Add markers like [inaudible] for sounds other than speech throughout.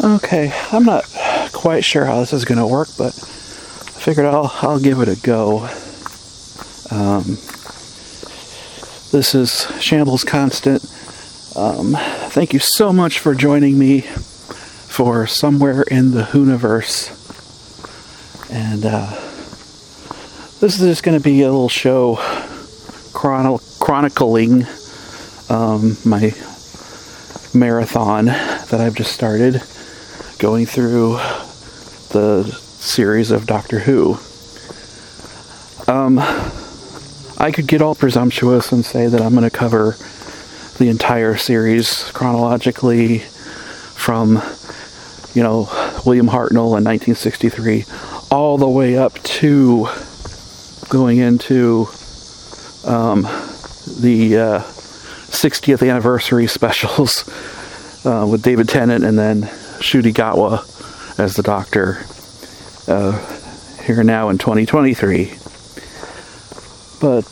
Okay, I'm not quite sure how this is going to work, but I figured I'll I'll give it a go. Um, this is Shambles Constant. Um, thank you so much for joining me for somewhere in the Whoniverse, and uh, this is just going to be a little show chron- chronicling um, my marathon that I've just started going through the series of Doctor Who. Um, I could get all presumptuous and say that I'm going to cover the entire series chronologically from, you know, William Hartnell in 1963 all the way up to going into um, the uh, 60th anniversary [laughs] specials uh, with David Tennant and then Ncuti Gatwa as the Doctor uh, here now in 2023. But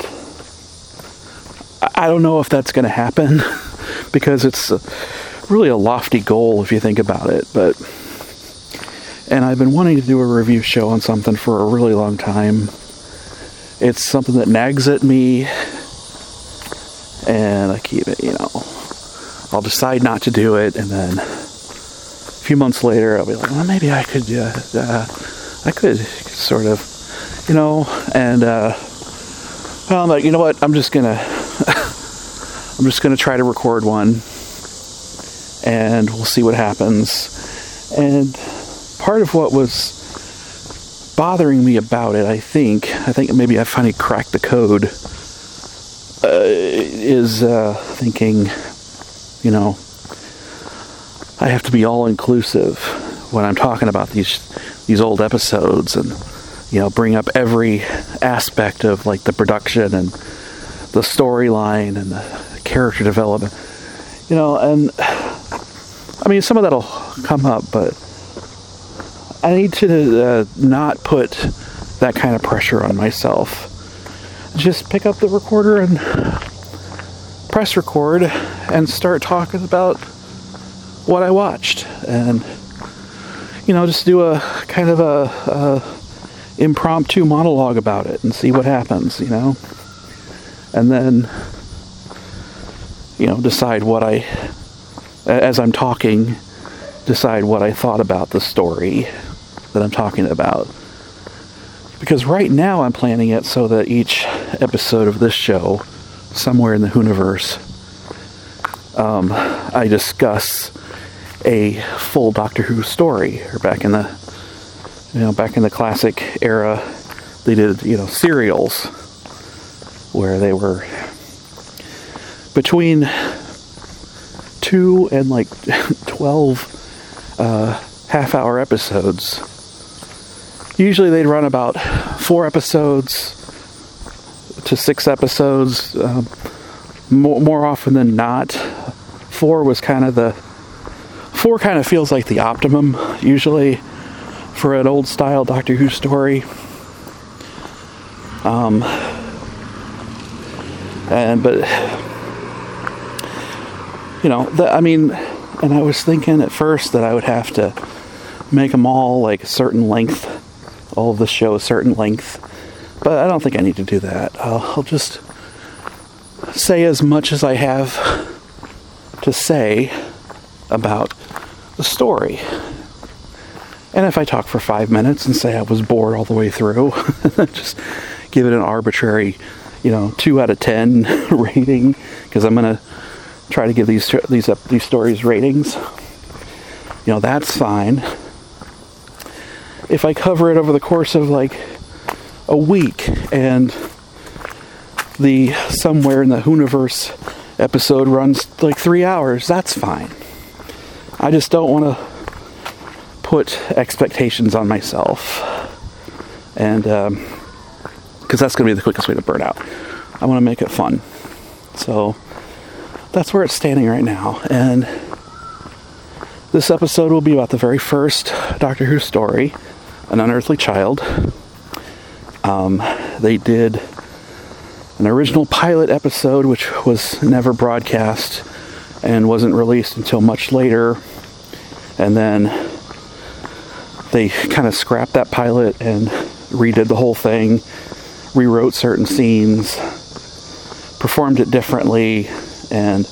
I don't know if that's going to happen [laughs] because it's really a lofty goal if you think about it. But and I've been wanting to do a review show on something for a really long time. It's something that nags at me, and I keep it, you know. I'll decide not to do it, and then few months later, I'll be like, well, maybe I could, uh, uh, I could sort of, you know, and uh, well, I'm like, you know what? I'm just gonna, [laughs] I'm just gonna try to record one, and we'll see what happens. And part of what was bothering me about it, I think, I think maybe I finally cracked the code, uh, is uh, thinking, you know, I have to be all inclusive when I'm talking about these these old episodes and you know bring up every aspect of like the production and the storyline and the character development. You know and I mean some of that'll come up but I need to uh, not put that kind of pressure on myself. Just pick up the recorder and press record and start talking about what I watched. And you know just do a kind of a, a impromptu monologue about it and see what happens you know? And then you know decide what I as I'm talking decide what I thought about the story that I'm talking about. Because right now I'm planning it so that each episode of this show somewhere in the Whoniverse um, I discuss a full Doctor Who story. Or back in the, you know, back in the classic era, they did you know serials where they were between two and like [laughs] twelve uh, half-hour episodes. Usually they'd run about four episodes to six episodes. Um, more, more often than not, four was kind of the four kind of feels like the optimum usually for an old style Doctor Who story. Um, and but you know, the, I mean, and I was thinking at first that I would have to make them all like a certain length, all of the show a certain length, but I don't think I need to do that. I'll, I'll just say as much as I have to say about the story. And if I talk for five minutes and say I was bored all the way through, [laughs] just give it an arbitrary, you know, two out of ten [laughs] rating because I'm gonna try to give these these uh, these stories ratings. You know, that's fine. If I cover it over the course of like a week and the somewhere in the Whoniverse episode runs like three hours, that's fine. I just don't want to put expectations on myself. And because um, that's going to be the quickest way to burn out. I want to make it fun. So that's where it's standing right now. And this episode will be about the very first Doctor Who story, An Unearthly Child. Um, they did an original pilot episode, which was never broadcast and wasn't released until much later and then they kind of scrapped that pilot and redid the whole thing, rewrote certain scenes, performed it differently, and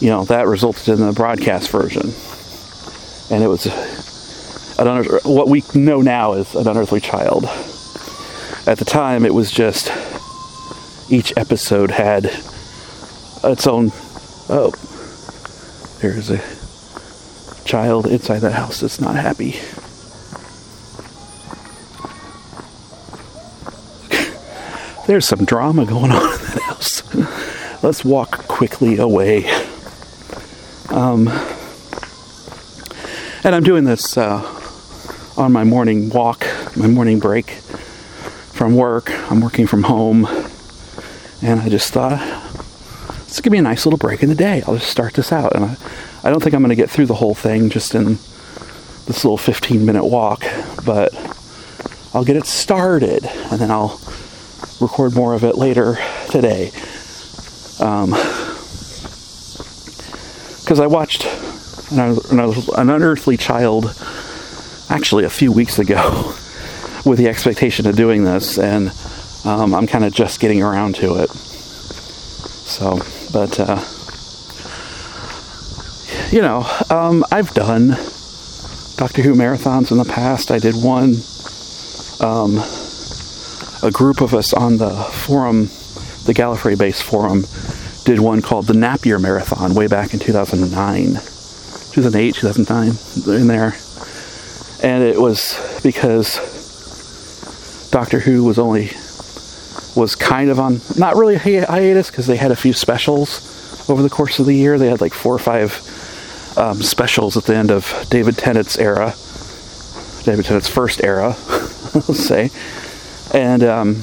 you know that resulted in the broadcast version. And it was an unearth- what we know now is an unearthly child. At the time, it was just each episode had its own. Oh, there's a child inside that house that's not happy. [laughs] There's some drama going on in that house. [laughs] Let's walk quickly away. Um, and I'm doing this uh, on my morning walk, my morning break from work. I'm working from home. And I just thought, this give me a nice little break in the day. I'll just start this out. And I, I don't think I'm going to get through the whole thing just in this little 15 minute walk, but I'll get it started and then I'll record more of it later today. Because um, I watched an, an unearthly child actually a few weeks ago [laughs] with the expectation of doing this, and um, I'm kind of just getting around to it. So, but uh, you know, um, I've done Doctor Who marathons in the past. I did one. Um, a group of us on the forum, the Gallifrey Base forum, did one called the Napier Marathon way back in 2009, 2008, 2009, in there. And it was because Doctor Who was only was kind of on not really hiatus because they had a few specials over the course of the year. They had like four or five um, specials at the end of David Tennant's era, David Tennant's first era, [laughs] let's say, and um,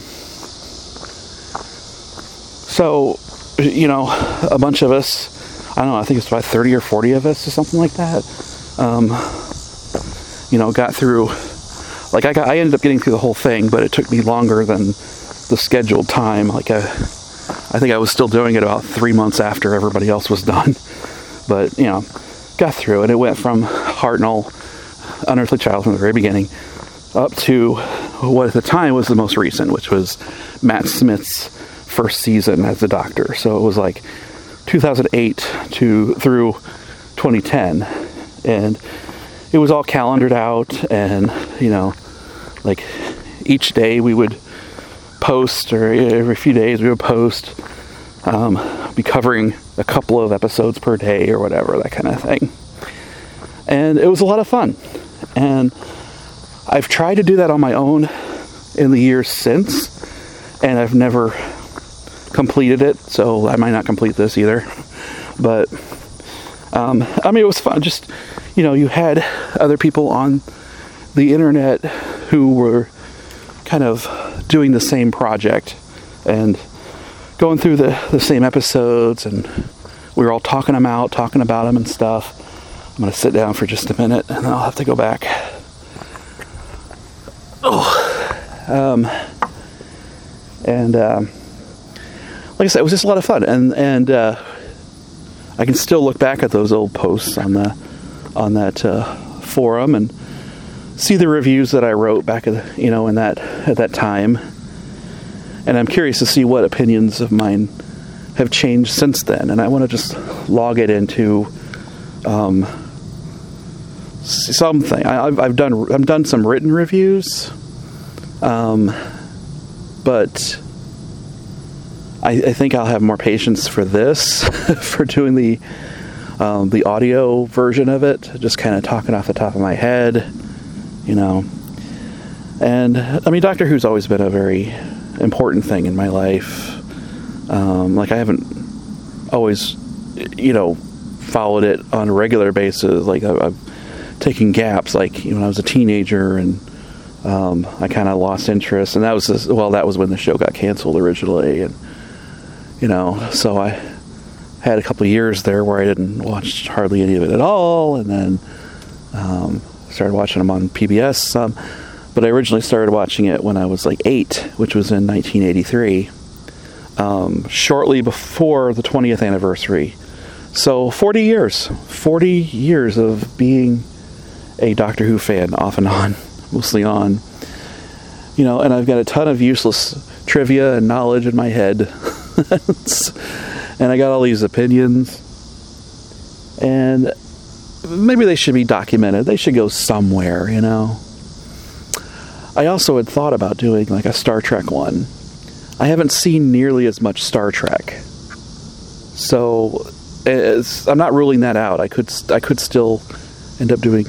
so you know a bunch of us. I don't know. I think it's about thirty or forty of us or something like that. Um, you know, got through. Like I got, I ended up getting through the whole thing, but it took me longer than the scheduled time. Like I, I think I was still doing it about three months after everybody else was done. [laughs] But you know, got through it. It went from Hartnell, Unearthly Child from the very beginning, up to what at the time was the most recent, which was Matt Smith's first season as the Doctor. So it was like 2008 to through 2010, and it was all calendared out, and you know, like each day we would post, or every few days we would post, um, be covering a couple of episodes per day or whatever, that kind of thing. And it was a lot of fun. And I've tried to do that on my own in the years since, and I've never completed it, so I might not complete this either. But um, I mean, it was fun. Just you know, you had other people on the internet who were kind of doing the same project and going through the, the same episodes, and we were all talking them out, talking about them and stuff. I'm going to sit down for just a minute, and then I'll have to go back. Oh, um, and um, like I said, it was just a lot of fun, and and uh, I can still look back at those old posts on the on that uh, forum and see the reviews that I wrote back at you know in that at that time, and I'm curious to see what opinions of mine have changed since then, and I want to just log it into um, something. I, have I've done I've done some written reviews, um, but I, I, think I'll have more patience for this [laughs] for doing the um, the audio version of it, just kind of talking off the top of my head, you know. And I mean, Doctor Who's always been a very important thing in my life. Um, like I haven't always, you know, followed it on a regular basis. Like I've taking gaps, like when I was a teenager, and um, I kind of lost interest. And that was this, well, that was when the show got canceled originally, and you know, so I had a couple years there where I didn't watch hardly any of it at all, and then um, started watching them on PBS. But I originally started watching it when I was like eight, which was in 1983, um, shortly before the 20th anniversary So 40 years, 40 years of being a Doctor Who fan, off and on, [laughs] mostly on. You know, and I've got a ton of useless trivia and knowledge in my head. [laughs] and I got all these opinions. And maybe they should be documented. They should go somewhere, you know. I also had thought about doing like a Star Trek one. I haven't seen nearly as much Star Trek. So I'm not ruling that out. I could I could still end up doing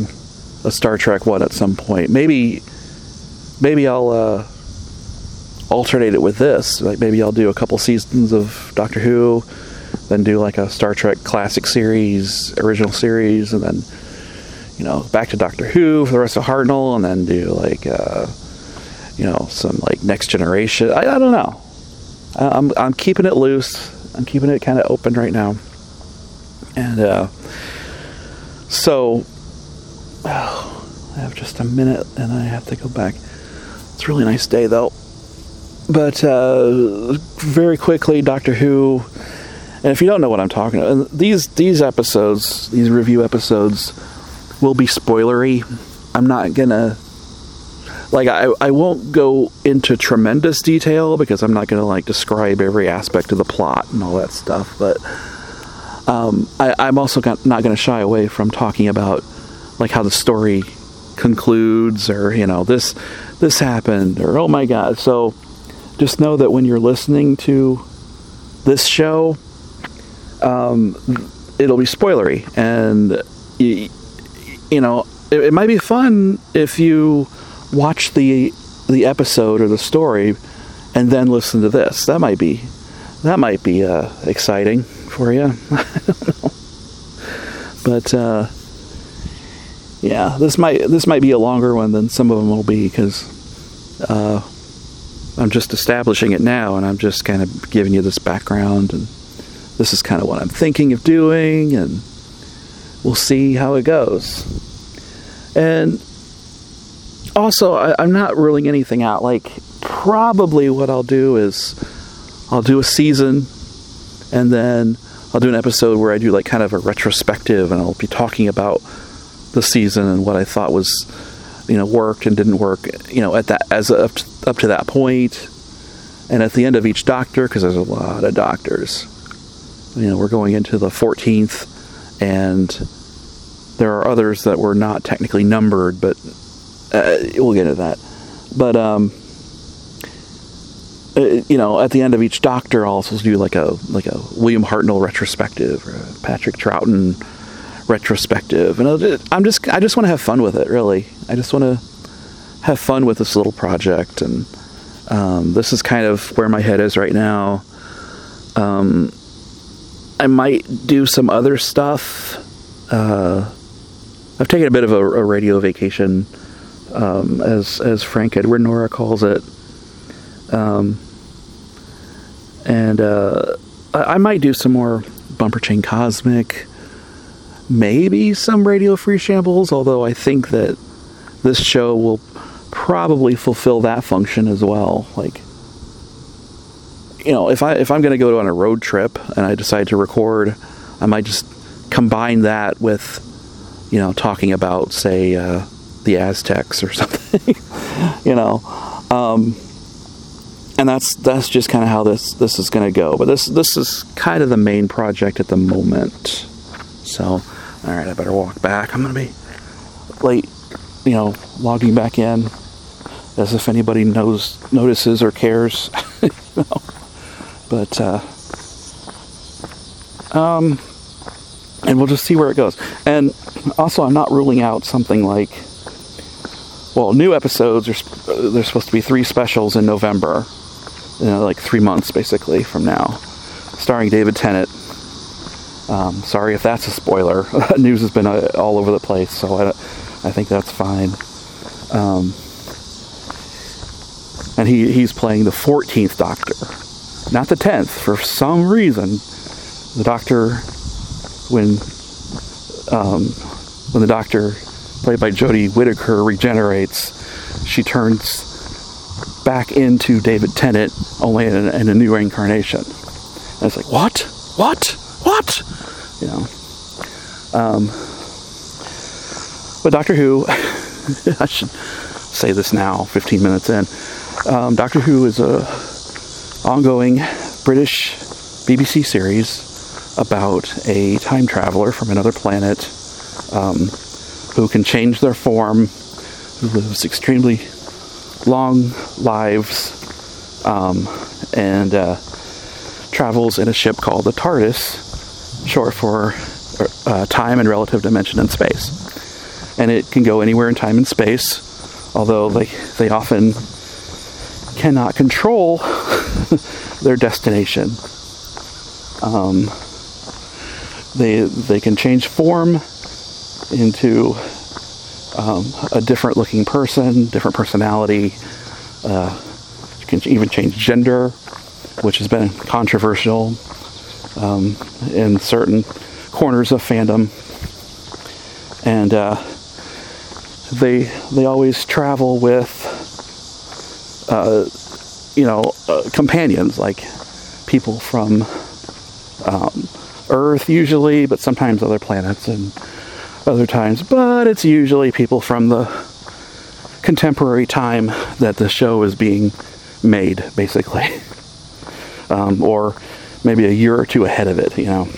a Star Trek one at some point. Maybe maybe I'll uh, alternate it with this. Like maybe I'll do a couple seasons of Doctor Who, then do like a Star Trek classic series, original series, and then you know back to Doctor Who for the rest of Hartnell, and then do like uh, you know some like Next Generation. I, I don't know. I'm I'm keeping it loose. I'm keeping it kind of open right now, and uh, so oh, [sighs] I have just a minute, and I have to go back. It's a really nice day though but uh, very quickly, Doctor Who. And if you don't know what I'm talking about, these these episodes, these review episodes, will be spoilery. I'm not gonna like I, I won't go into tremendous detail because I'm not gonna like describe every aspect of the plot and all that stuff. But um, I, am also not gonna shy away from talking about like how the story concludes or you know this this happened or oh my god. So just know that when you're listening to this show, um, it'll be spoilery, and you, you know it, it, might be fun if you watch the the episode or the story and then listen to this. That might be that might be uh, exciting for you. [laughs] but uh, yeah, this might this might be a longer one than some of them will be because. Uh, I'm just establishing it now, and I'm just kind of giving you this background, and this is kind of what I'm thinking of doing, and we'll see how it goes. And also, I, I'm not ruling anything out. Like, probably what I'll do is I'll do a season, and then I'll do an episode where I do like kind of a retrospective, and I'll be talking about the season and what I thought was you know worked and didn't work you know at that as up up to that point and at the end of each doctor because there's a lot of doctors you know we're going into the 14th and there are others that were not technically numbered but uh, we'll get into that but um uh, you know, at the end of each Doctor, I'll also do like a like a William Hartnell retrospective or a Patrick Troughton retrospective, and I'm just I just want to have fun with it. Really, I just want to have fun with this little project, and um, this is kind of where my head is right now. Um, I might do some other stuff. Uh, I've taken a bit of a, a radio vacation, um, as as Frank Edward Nora calls it, um, and uh, I, I might do some more bumper chain cosmic maybe some Radio Free Shambles, although I think that this show will probably fulfill that function as well. Like, you know, if I if I'm going to go on a road trip and I decide to record, I might just combine that with, you know, talking about say uh, the Aztecs or [laughs] something, you know. Um, and that's that's just kind of how this this is going to go. But this this is kind of the main project at the moment. So all right, I better walk back. I'm going to be late, you know, logging back in as if anybody knows, notices or cares. [laughs] you know? But, uh, um, and we'll just see where it goes. And also, I'm not ruling out something like, well, new episodes are there's supposed to be three specials in November, you know, like three months basically from now, starring David Tennant um, sorry if that's a spoiler. [laughs] News has been uh, all over the place, so I, I think that's fine. Um, and he, he's playing the 14th Doctor, not the 10th. For some reason, the Doctor, when um, when the Doctor, played by Jodie Whittaker, regenerates, she turns back into David Tennant, only in a, in a new incarnation. And it's like, what? What? What? you know. Um, but Doctor Who, [laughs] I should say this now, 15 minutes in. Um, Doctor Who is a ongoing British BBC series about a time traveler from another planet um, who can change their form, who lives extremely long lives, um, and uh, travels in a ship called the TARDIS, short for uh, time and relative dimension and space. And it can go anywhere in time and space, although they, they often cannot control [laughs] their destination. Um, they they can change form into um, a different looking person, different personality. Uh, you can even change gender, which has been controversial um, in certain corners of fandom. And uh, they they always travel with uh, you know uh, companions like people from um, Earth usually, but sometimes other planets and other times. But it's usually people from the contemporary time that the show is being made, basically, [laughs] um, or maybe a year or two ahead of it, you know.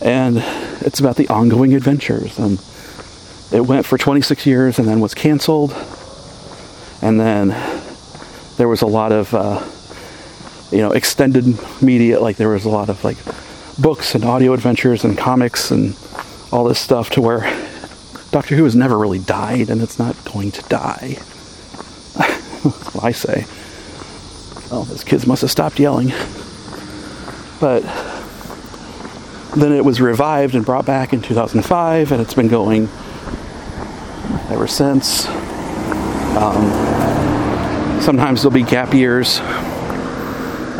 And it's about the ongoing adventures. And it went for 26 years and then was canceled. And then there was a lot of. Uh, you know extended media like there was a lot of like books and audio adventures and comics and all this stuff to where Doctor Who has never really died and it's not going to die. [laughs] I say. Well, those kids must have stopped yelling. But then it was revived and brought back in 2005 and it's been going ever since. Um, sometimes there'll be gap years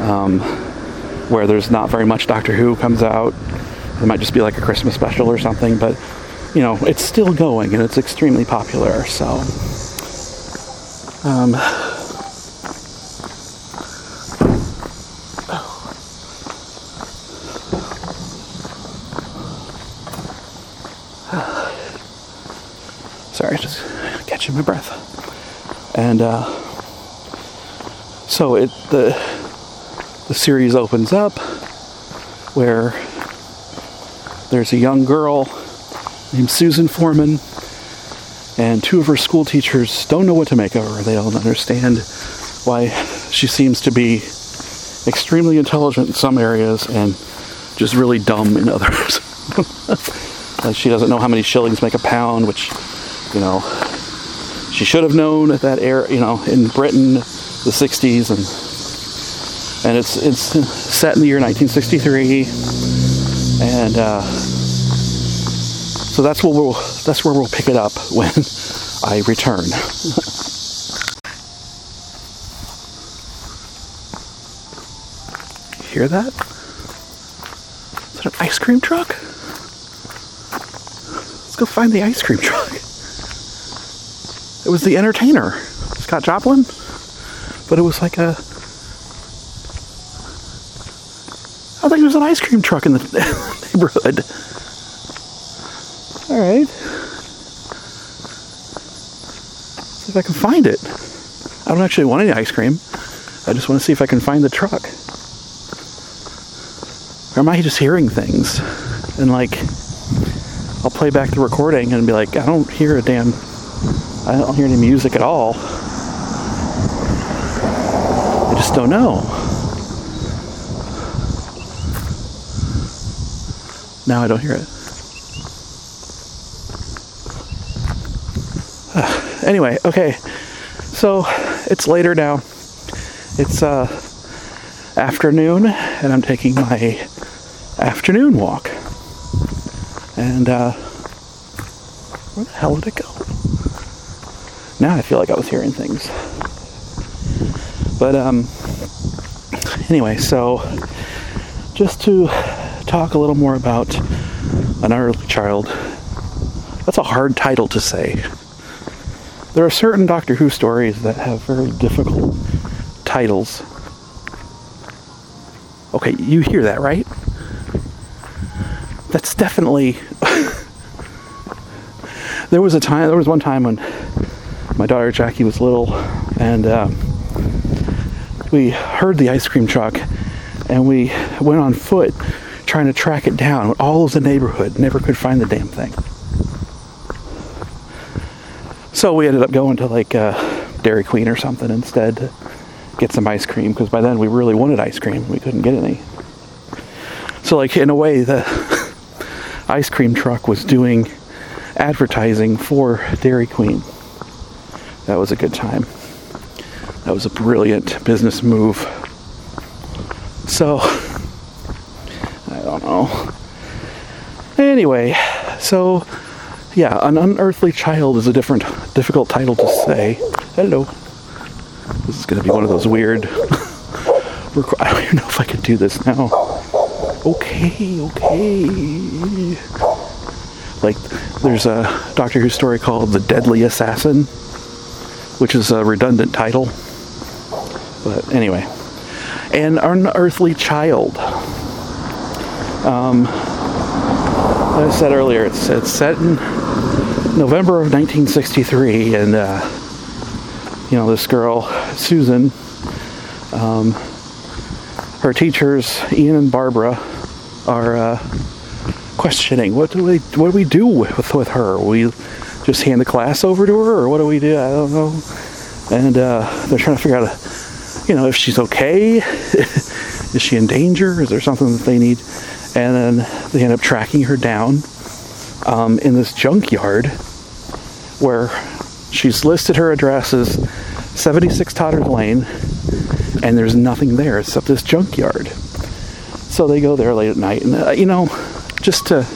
um, where there's not very much Doctor Who comes out. It might just be like a Christmas special or something, but you know, it's still going and it's extremely popular. So, um, sorry, just catching my breath. And uh, so it the the series opens up where there's a young girl named Susan Foreman, and two of her school teachers don't know what to make of her. They don't understand why she seems to be extremely intelligent in some areas and just really dumb in others. [laughs] like she doesn't know how many shillings make a pound, which, you know, she should have known at that era, you know, in Britain, the 60s and and it's it's set in the year 1963, and uh, so that's where we'll that's where we'll pick it up [laughs] when I return. [laughs] hear that? Is that an ice cream truck? Let's go find the ice cream truck. [laughs] It was the entertainer, Scott Joplin, but it was like a I think there's an ice cream truck in the [laughs] neighborhood. All right. See if I can find it. I don't actually want any ice cream. I just want to see if I can find the truck. Or am I just hearing things? And like, I'll play back the recording and be like, I don't hear a damn, I don't hear any music at all. I just don't know. Now I don't hear it. [sighs] anyway, okay. So it's later now. It's uh, afternoon, and I'm taking my afternoon walk. And uh, where the hell did it go? Now I feel like I was hearing things. But um, anyway, so just to talk a little more about an early child. That's a hard title to say. There are certain Doctor Who stories that have very difficult titles. Okay, you hear that, right? that's definitely. [laughs] there was a time. There was one time when my daughter Jackie was little, and um, we heard the ice cream truck, and we went on foot trying to track it down. All of the neighborhood, never could find the damn thing. So we ended up going to like uh, Dairy Queen or something instead to get some ice cream because by then we really wanted ice cream. We couldn't get any. So, like, in a way, the [laughs] ice cream truck was doing advertising for Dairy Queen. That was a good time. That was a brilliant business move. So, I don't know. Anyway, so yeah, an unearthly child is a different, difficult title to say. Hello. This is going to be one of those weird. [laughs] I don't even know if I could do this now. Okay, okay. Like, there's a Doctor Who story called The Deadly Assassin, which is a redundant title. But anyway, an unearthly child. Um, I said earlier, it's, it's set in November of 1963, and uh, you know this girl Susan, um, her teachers Ian and Barbara are uh, questioning what do we what do we do with with her? We just hand the class over to her, or what do we do? I don't know. And uh, they're trying to figure out, you know, if she's okay. [laughs] Is she in danger? Is there something that they need? And then they end up tracking her down um, in this junkyard where she's listed her address as 76 Totters Lane, and there's nothing there except this junkyard. So they go there late at night, and uh, you know, just to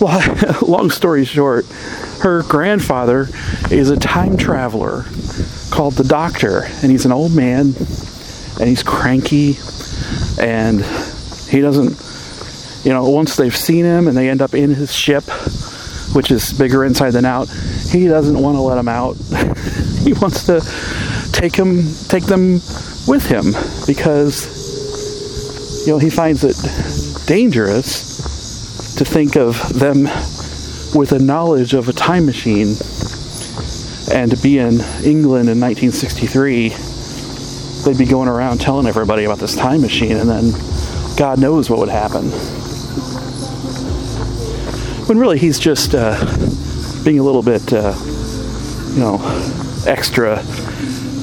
[laughs] long story short, her grandfather is a time traveler called the Doctor, and he's an old man, and he's cranky, and he doesn't, you know, once they've seen him and they end up in his ship, which is bigger inside than out, he doesn't want to let them out. [laughs] he wants to take him, take them with him because, you know, he finds it dangerous to think of them with a knowledge of a time machine and to be in England in 1963 they'd be going around telling everybody about this time machine and then God knows what would happen. When really he's just uh, being a little bit, uh, you know, extra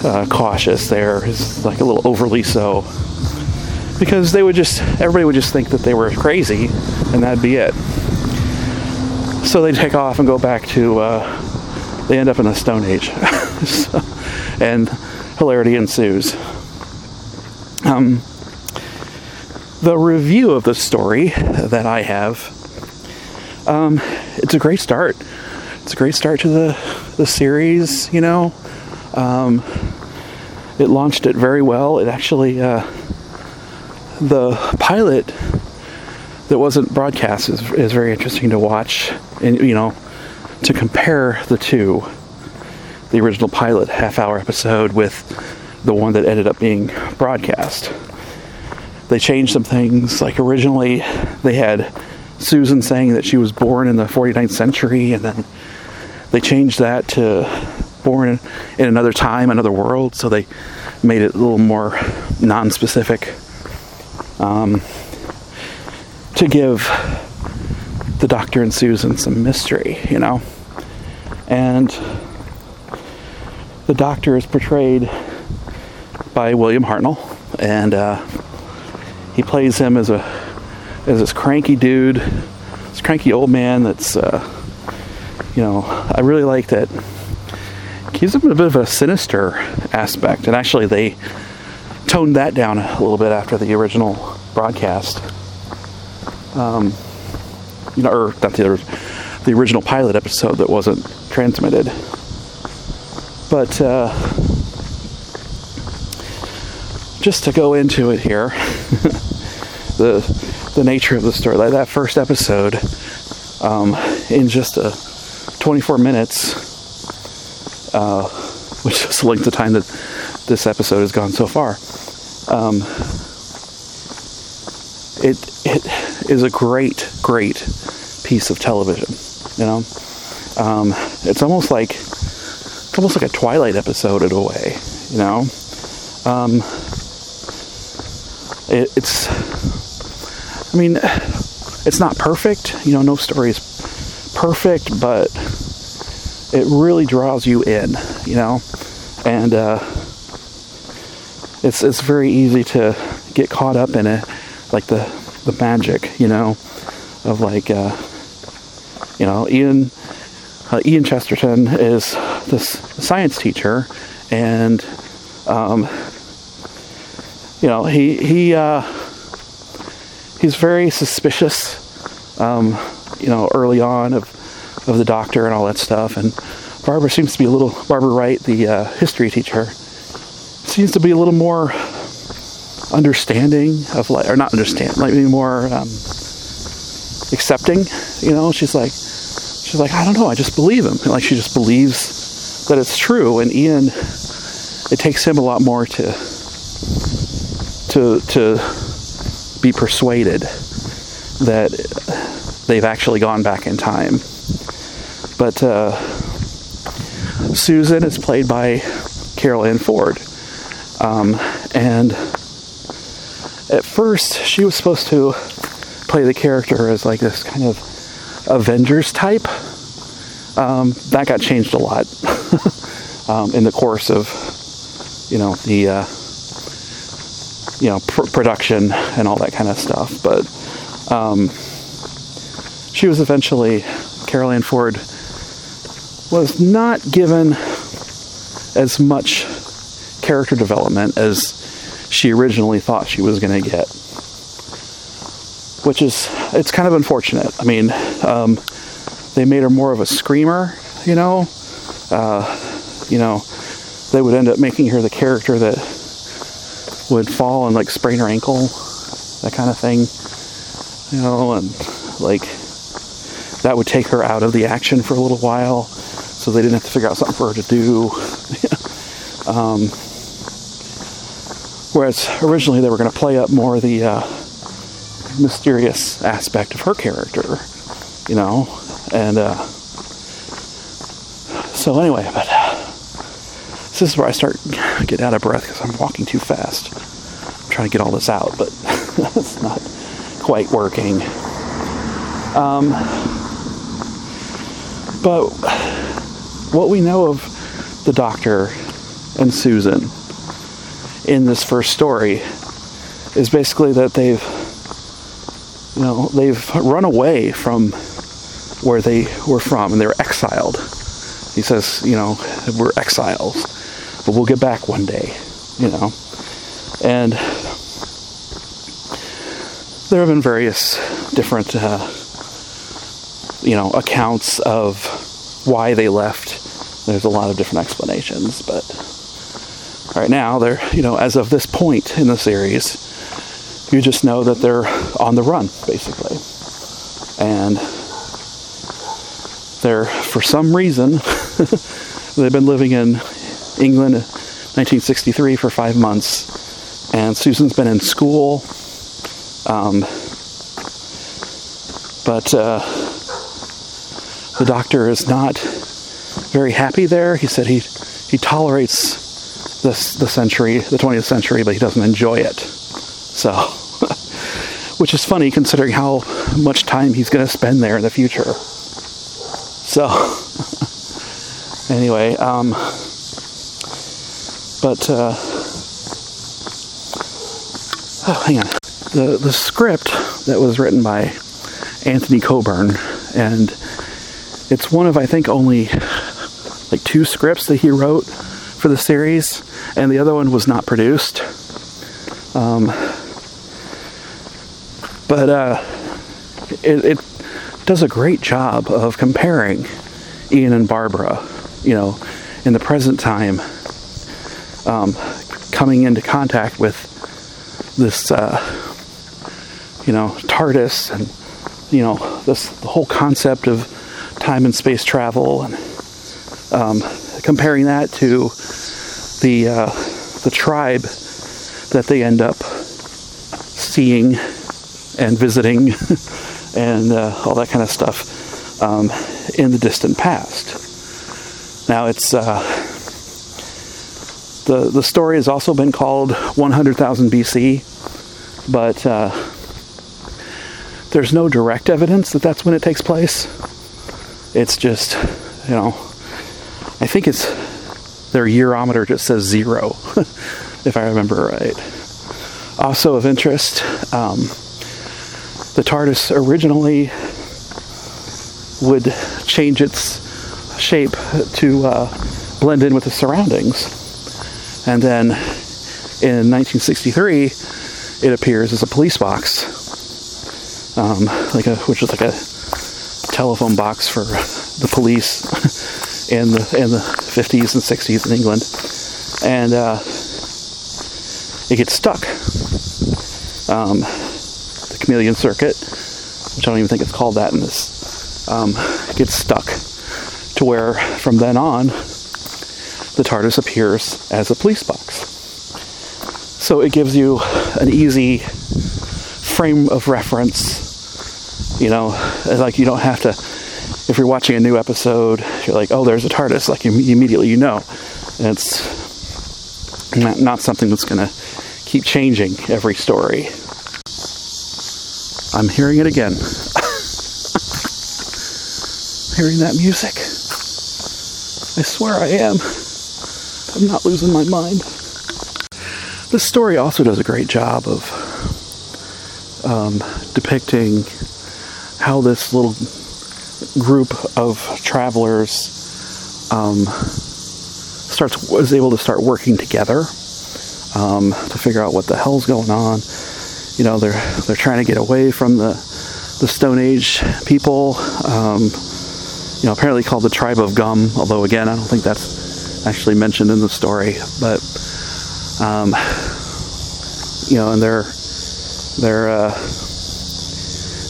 uh, cautious there. Is like a little overly so. Because they would just, everybody would just think that they were crazy and that'd be it. So they take off and go back to, uh, they end up in the Stone Age. [laughs] so, and hilarity ensues. Um, the review of the story that I have, um, it's a great start. It's a great start to the, the series, you know. Um, it launched it very well. It actually, uh, the pilot that wasn't broadcast is, is very interesting to watch, and you know, to compare the two, the original pilot half hour episode with the one that ended up being broadcast they changed some things. Like originally, they had Susan saying that she was born in the 49th century, and then they changed that to born in, in another time, another world. So they made it a little more non-specific um, to give the Doctor and Susan some mystery, you know. And the Doctor is portrayed by William Hartnell, and uh, he plays him as a as this cranky dude, this cranky old man. That's uh, you know, I really like that. Gives him a bit of a sinister aspect, and actually they toned that down a little bit after the original broadcast. Um, you know, or not the the original pilot episode that wasn't transmitted. But uh, just to go into it here, [laughs] the the nature of the story. Like that first episode, um, in just a 24 minutes, uh, [laughs] which is the length of time that this episode has gone so far. Um, it it is a great, great piece of television. You know, um, it's almost like it's almost like a Twilight episode in a way. You know, um, it, it's. I mean, it's not perfect. You know, no story is perfect, but it really draws you in. You know, and uh, it's it's very easy to get caught up in it, like the the magic. You know, of like. Uh, you know, Ian uh, Ian Chesterton is this science teacher, and um, you know he he uh, he's very suspicious. Um, you know, early on of of the doctor and all that stuff, and Barbara seems to be a little Barbara Wright, the uh, history teacher, seems to be a little more understanding of like, or not understand, like more um, accepting. You know, she's like, she's like, I don't know, I just believe him. Like she just believes that it's true. And Ian, it takes him a lot more to to to be persuaded that they've actually gone back in time. But uh, Susan is played by Carole Ann Ford, um, and at first she was supposed to play the character as like this kind of Avengers type. Um, that got changed a lot [laughs] um, in the course of, you know, the uh, you know pr- production and all that kind of stuff. But um, she was eventually Carole Ann Ford was not given as much character development as she originally thought she was going to get which is it's kind of unfortunate. I mean, um, they made her more of a screamer, you know. Uh, you know, they would end up making her the character that would fall and like sprain her ankle, that kind of thing, you know, and like that would take her out of the action for a little while, so they didn't have to figure out something for her to do. [laughs] um, whereas originally they were going to play up more the uh, mysterious aspect of her character, you know, and uh, so anyway, but this is where I start [laughs] getting out of breath because I'm walking too fast. I'm trying to get all this out, but [laughs] it's not quite working. Um, but what we know of the doctor and Susan in this first story is basically that they've you know, they've run away from where they were from and they were exiled. He says, you know, we're exiles, but we'll get back one day, you know. And there have been various different, uh, you know, accounts of why they left. There's a lot of different explanations, but right now they're, you know, as of this point in the series, you just know that they're on the run, basically. And they're, for some reason, [laughs] they've been living in England 1963 for five months, and Susan's been in school. Um, but uh, the doctor is not very happy there. He said he he tolerates this the century, the 20th century, but he doesn't enjoy it. So [laughs] which is funny considering how much time he's going to spend there in the future. So, [laughs] anyway, um, but uh, oh, hang on. The the script that was written by Anthony Coburn, and it's one of I think only like two scripts that he wrote for the series, and the other one was not produced. Um, but uh, it, it, does a great job of comparing Ian and Barbara, you know, in the present time, um, coming into contact with this, uh, you know, TARDIS and, you know, this the whole concept of time and space travel and um, comparing that to the uh, the tribe that they end up seeing and visiting [laughs] and uh, all that kind of stuff um, in the distant past. Now it's uh, the the story has also been called 100,000 BC, but uh, there's no direct evidence that that's when it takes place. It's just, you know, I think it's their yearometer just says zero, [laughs] if I remember right. Also of interest, um, the TARDIS originally would change its shape to uh, blend in with the surroundings. And then in 1963, it appears as a police box, um, like a which is like a telephone box for [laughs] the police [laughs] in the in the 50s and 60s in England, and uh, it gets stuck. Um, the chameleon circuit, which I don't even think it's called that in this, um, gets stuck to where from then on the TARDIS appears as a police box. So it gives you an easy frame of reference. You know, like you don't have to if you're watching a new episode, you're like, oh, there's a TARDIS. Like immediately you know. And it's not, not something that's going to keep changing every story. I'm hearing it again. [laughs] hearing that music. I swear I am. I'm not losing my mind. This story also does a great job of um, depicting how this little group of travelers um, starts was able to start working together um, to figure out what the hell's going on. You know, they're they're trying to get away from the the Stone Age people. Um, you know, apparently called the Tribe of Gum. Although again, I don't think that's actually mentioned in the story. But um, you know, and they're they're uh,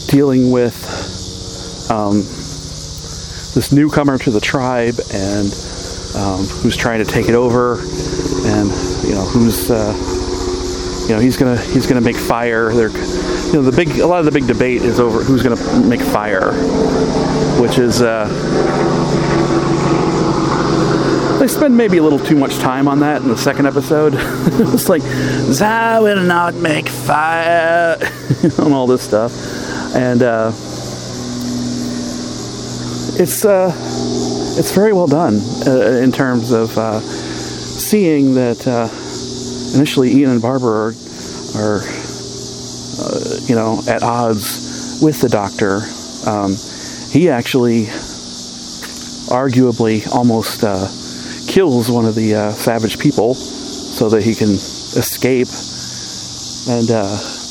dealing with um, this newcomer to the tribe and um, who's trying to take it over, and you know who's uh, you know he's gonna he's gonna make fire. They're you know the big a lot of the big debate is over who's gonna make fire, which is. Uh, they spend maybe a little too much time on that in the second episode. [laughs] it's like, I will not make fire, [laughs] and all this stuff. And uh, it's uh, it's very well done uh, in terms of uh, seeing that uh, initially Ian and Barbara are, are uh, you know at odds with the Doctor. Um, he actually arguably almost uh, kills one of the savage people so that he can escape and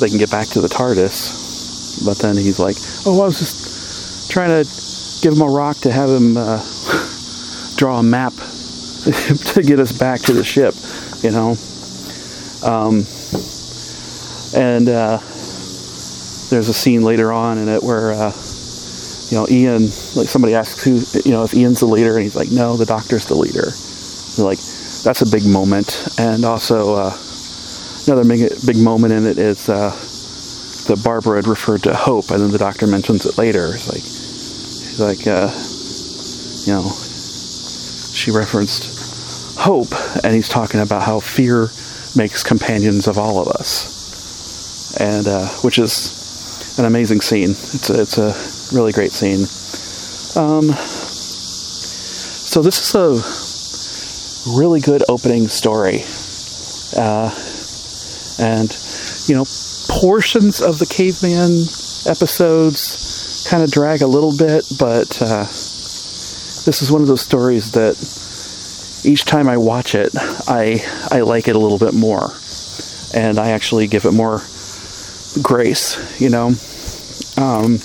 they can get back to the TARDIS. But then he's like, "Oh, I was just trying to." Give him a rock to have him uh, [laughs] draw a map [laughs] to get us back to the ship, you know. Um, and uh, there's a scene later on in it where, uh, you know, Ian, like somebody asks who, you know, if Ian's the leader, and he's like, no, the doctor's the leader. Like, that's a big moment. And also, uh, another big, big moment in it is uh, that Barbara had referred to hope, and then the doctor mentions it later. It's like, Like, uh, you know, she referenced hope, and he's talking about how fear makes companions of all of us, and uh, which is an amazing scene. It's a, it's a really great scene. Um, so this is a really good opening story, uh, and you know, portions of the caveman episodes kind of drag a little bit, but uh, this is one of those stories that each time I watch it, I I like it a little bit more, and I actually give it more grace, you know, um,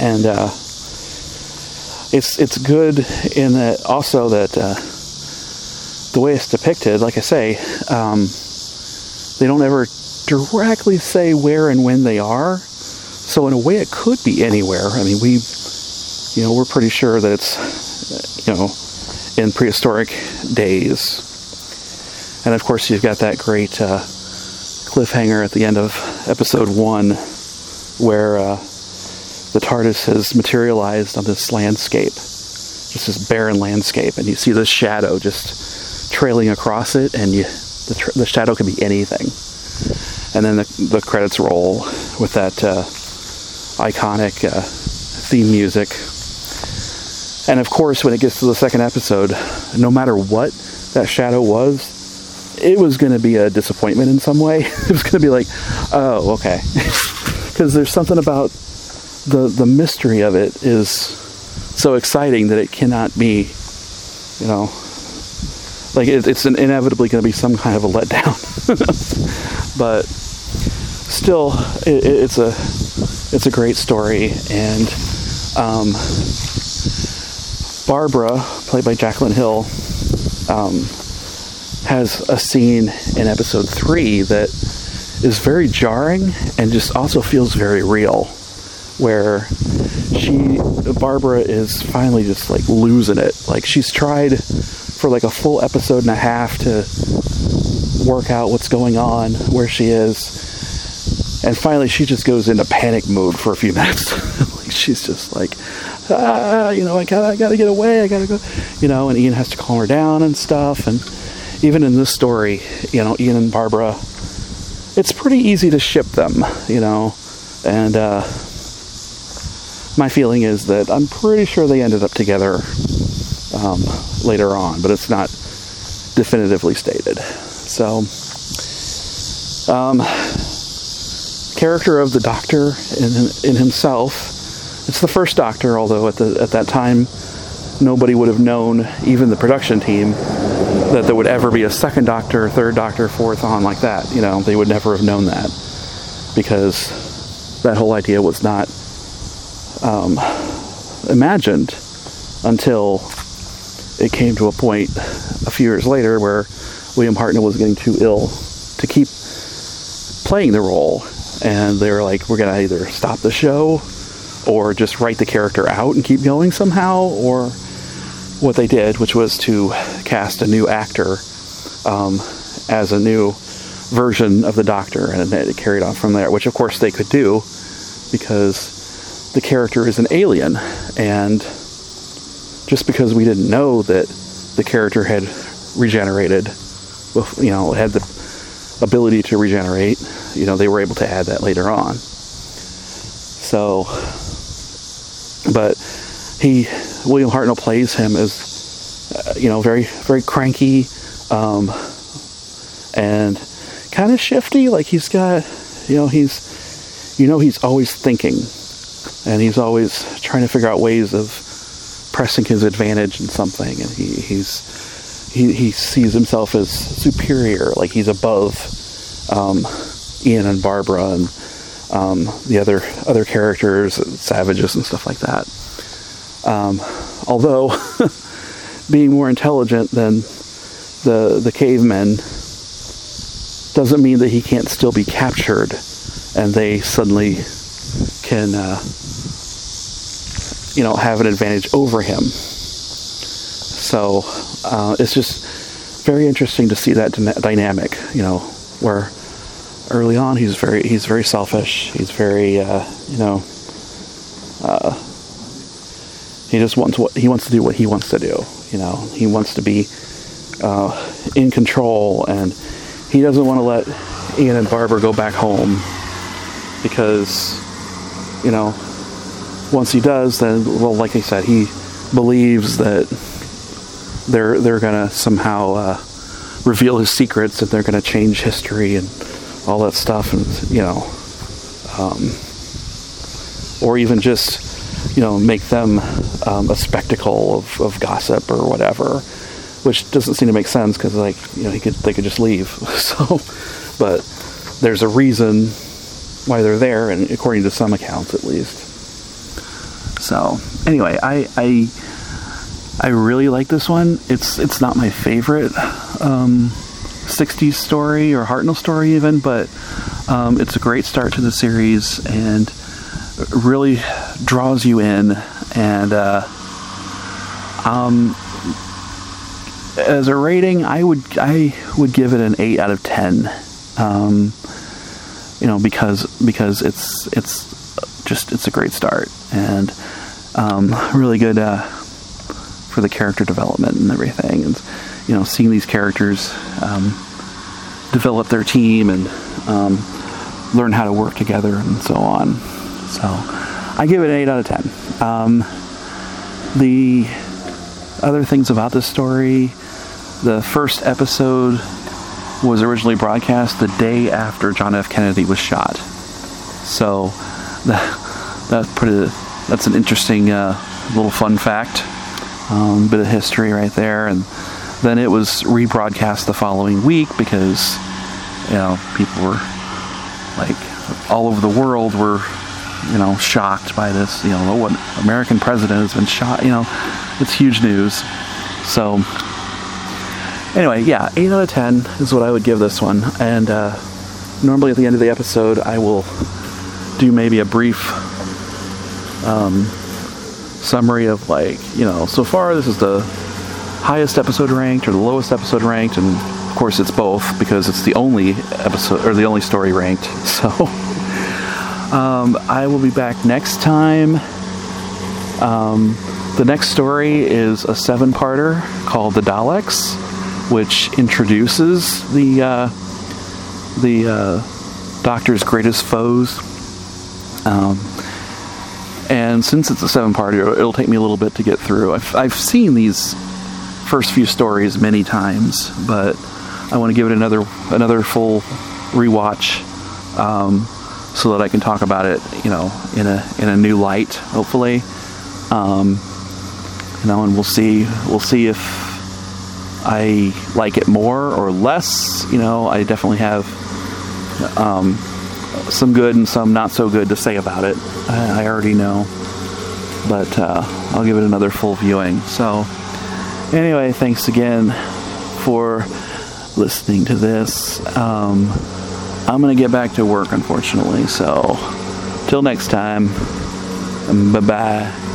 and uh, it's it's good in that also that uh, the way it's depicted, like I say, um, they don't ever directly say where and when they are so in a way, it could be anywhere. I mean, we, you know, we're pretty sure that it's, you know, in prehistoric days. And of course, you've got that great uh, cliffhanger at the end of episode one where uh, the TARDIS has materialized on this landscape, just this barren landscape, and you see this shadow just trailing across it, and you, the, tr- the shadow can be anything. And then the, the credits roll with that uh, iconic uh, theme music. And of course, when it gets to the second episode, no matter what that shadow was, it was going to be a disappointment in some way. [laughs] it was going to be like, oh, okay. [laughs] Because there's something about the the mystery of it is so exciting that it cannot be, you know, like it, it's inevitably going to be some kind of a letdown. [laughs] but still, it, it's a it's a great story, and um, Barbara, played by Jacqueline Hill, um, has a scene in episode three that is very jarring and just also feels very real where she Barbara is finally just like losing it. Like she's tried for like a full episode and a half to work out what's going on, where she is. And finally she just goes into panic mode for a few [laughs] minutes. like she's just like ah, you know, I gotta I gotta get away, I gotta go you know, and Ian has to calm her down and stuff and even in this story, you know, Ian and Barbara, it's pretty easy to ship them, you know, and uh, my feeling is that I'm pretty sure they ended up together um, later on, but it's not definitively stated. So, um, character of the Doctor in, in himself, it's the first Doctor, although at the at that time nobody would have known, even the production team, that there would ever be a second Doctor, third Doctor, fourth on like that. You know, they would never have known that because that whole idea was not um, imagined until it came to a point a few years later where William Hartnell was getting too ill to keep playing the role. And they were like, we're to either stop the show or just write the character out and keep going somehow, or what they did, which was to cast a new actor um, as a new version of the Doctor, and it carried on from there, which of course they could do because the character is an alien, and just because we didn't know that the character had regenerated, you know, had the ability to regenerate, you know, they were able to add that later on. So, but he William Hartnell plays him as uh, you know very very cranky um, and kind of shifty. Like he's got you know he's you know he's always thinking and he's always trying to figure out ways of pressing his advantage in something and he, he's he, he sees himself as superior like he's above um, Ian and Barbara and um, the other other characters savages and stuff like that um, although [laughs] being more intelligent than the the cavemen doesn't mean that he can't still be captured, and they suddenly can, uh, you know, have an advantage over him. So uh, it's just very interesting to see that dynamic. You know, where early on he's very he's very selfish. He's very uh, you know. Uh, he just wants what he wants to do what he wants to do. You know, he wants to be uh, in control, and he doesn't want to let Ian and Barbara go back home because, you know, once he does, then well, like I said, he believes that they're they're gonna somehow uh, reveal his secrets and they're gonna change history and all that stuff, and you know, um, or even just you know, make them um, a spectacle of, of gossip or whatever, which doesn't seem to make sense because like you know he could they could just leave. [laughs] So, but there's a reason why they're there, and according to some accounts at least. So anyway, I I I really like this one. It's it's not my favorite um, 60s story or Hartnell story even, but um, it's a great start to the series and really draws you in and uh, um, as a rating I would I would give it an 8 out of 10 um, you know because because it's it's just it's a great start and um, really good uh, for the character development and everything, and you know, seeing these characters um, develop their team and um, learn how to work together and so on. So, I give it an eight out of ten. Um, the other things about this story, the first episode was originally broadcast the day after John F. Kennedy was shot. So [laughs] that, that's pretty. That's an interesting uh, little fun fact, um, bit of history right there. And then it was rebroadcast the following week because you know people were like all over the world were you know shocked by this. You know what American president has been shot. You know it's huge news. So anyway, yeah, 8 out of 10 is what I would give this one. And uh, normally at the end of the episode, I will do maybe a brief um, summary of, like, you know, so far this is the highest episode ranked or the lowest episode ranked. And of course, it's both because it's the only episode or the only story ranked. [laughs] So um, I will be back next time. Um, the next story is a seven parter called The Daleks which introduces the uh, the uh, Doctor's greatest foes. Um, and since it's a seven parter, it'll take me a little bit to get through. I've, I've seen these first few stories many times, but I want to give it another another full rewatch um, so that I can talk about it, you know, in a in a new light, hopefully. Um, you know, and we'll see we'll see if I like it more or less. You know, I definitely have um, some good and some not so good to say about it. I, I already know, but uh, I'll give it another full viewing. So, anyway, thanks again for listening to this. Um, I'm going to get back to work, unfortunately. So, till next time, bye bye.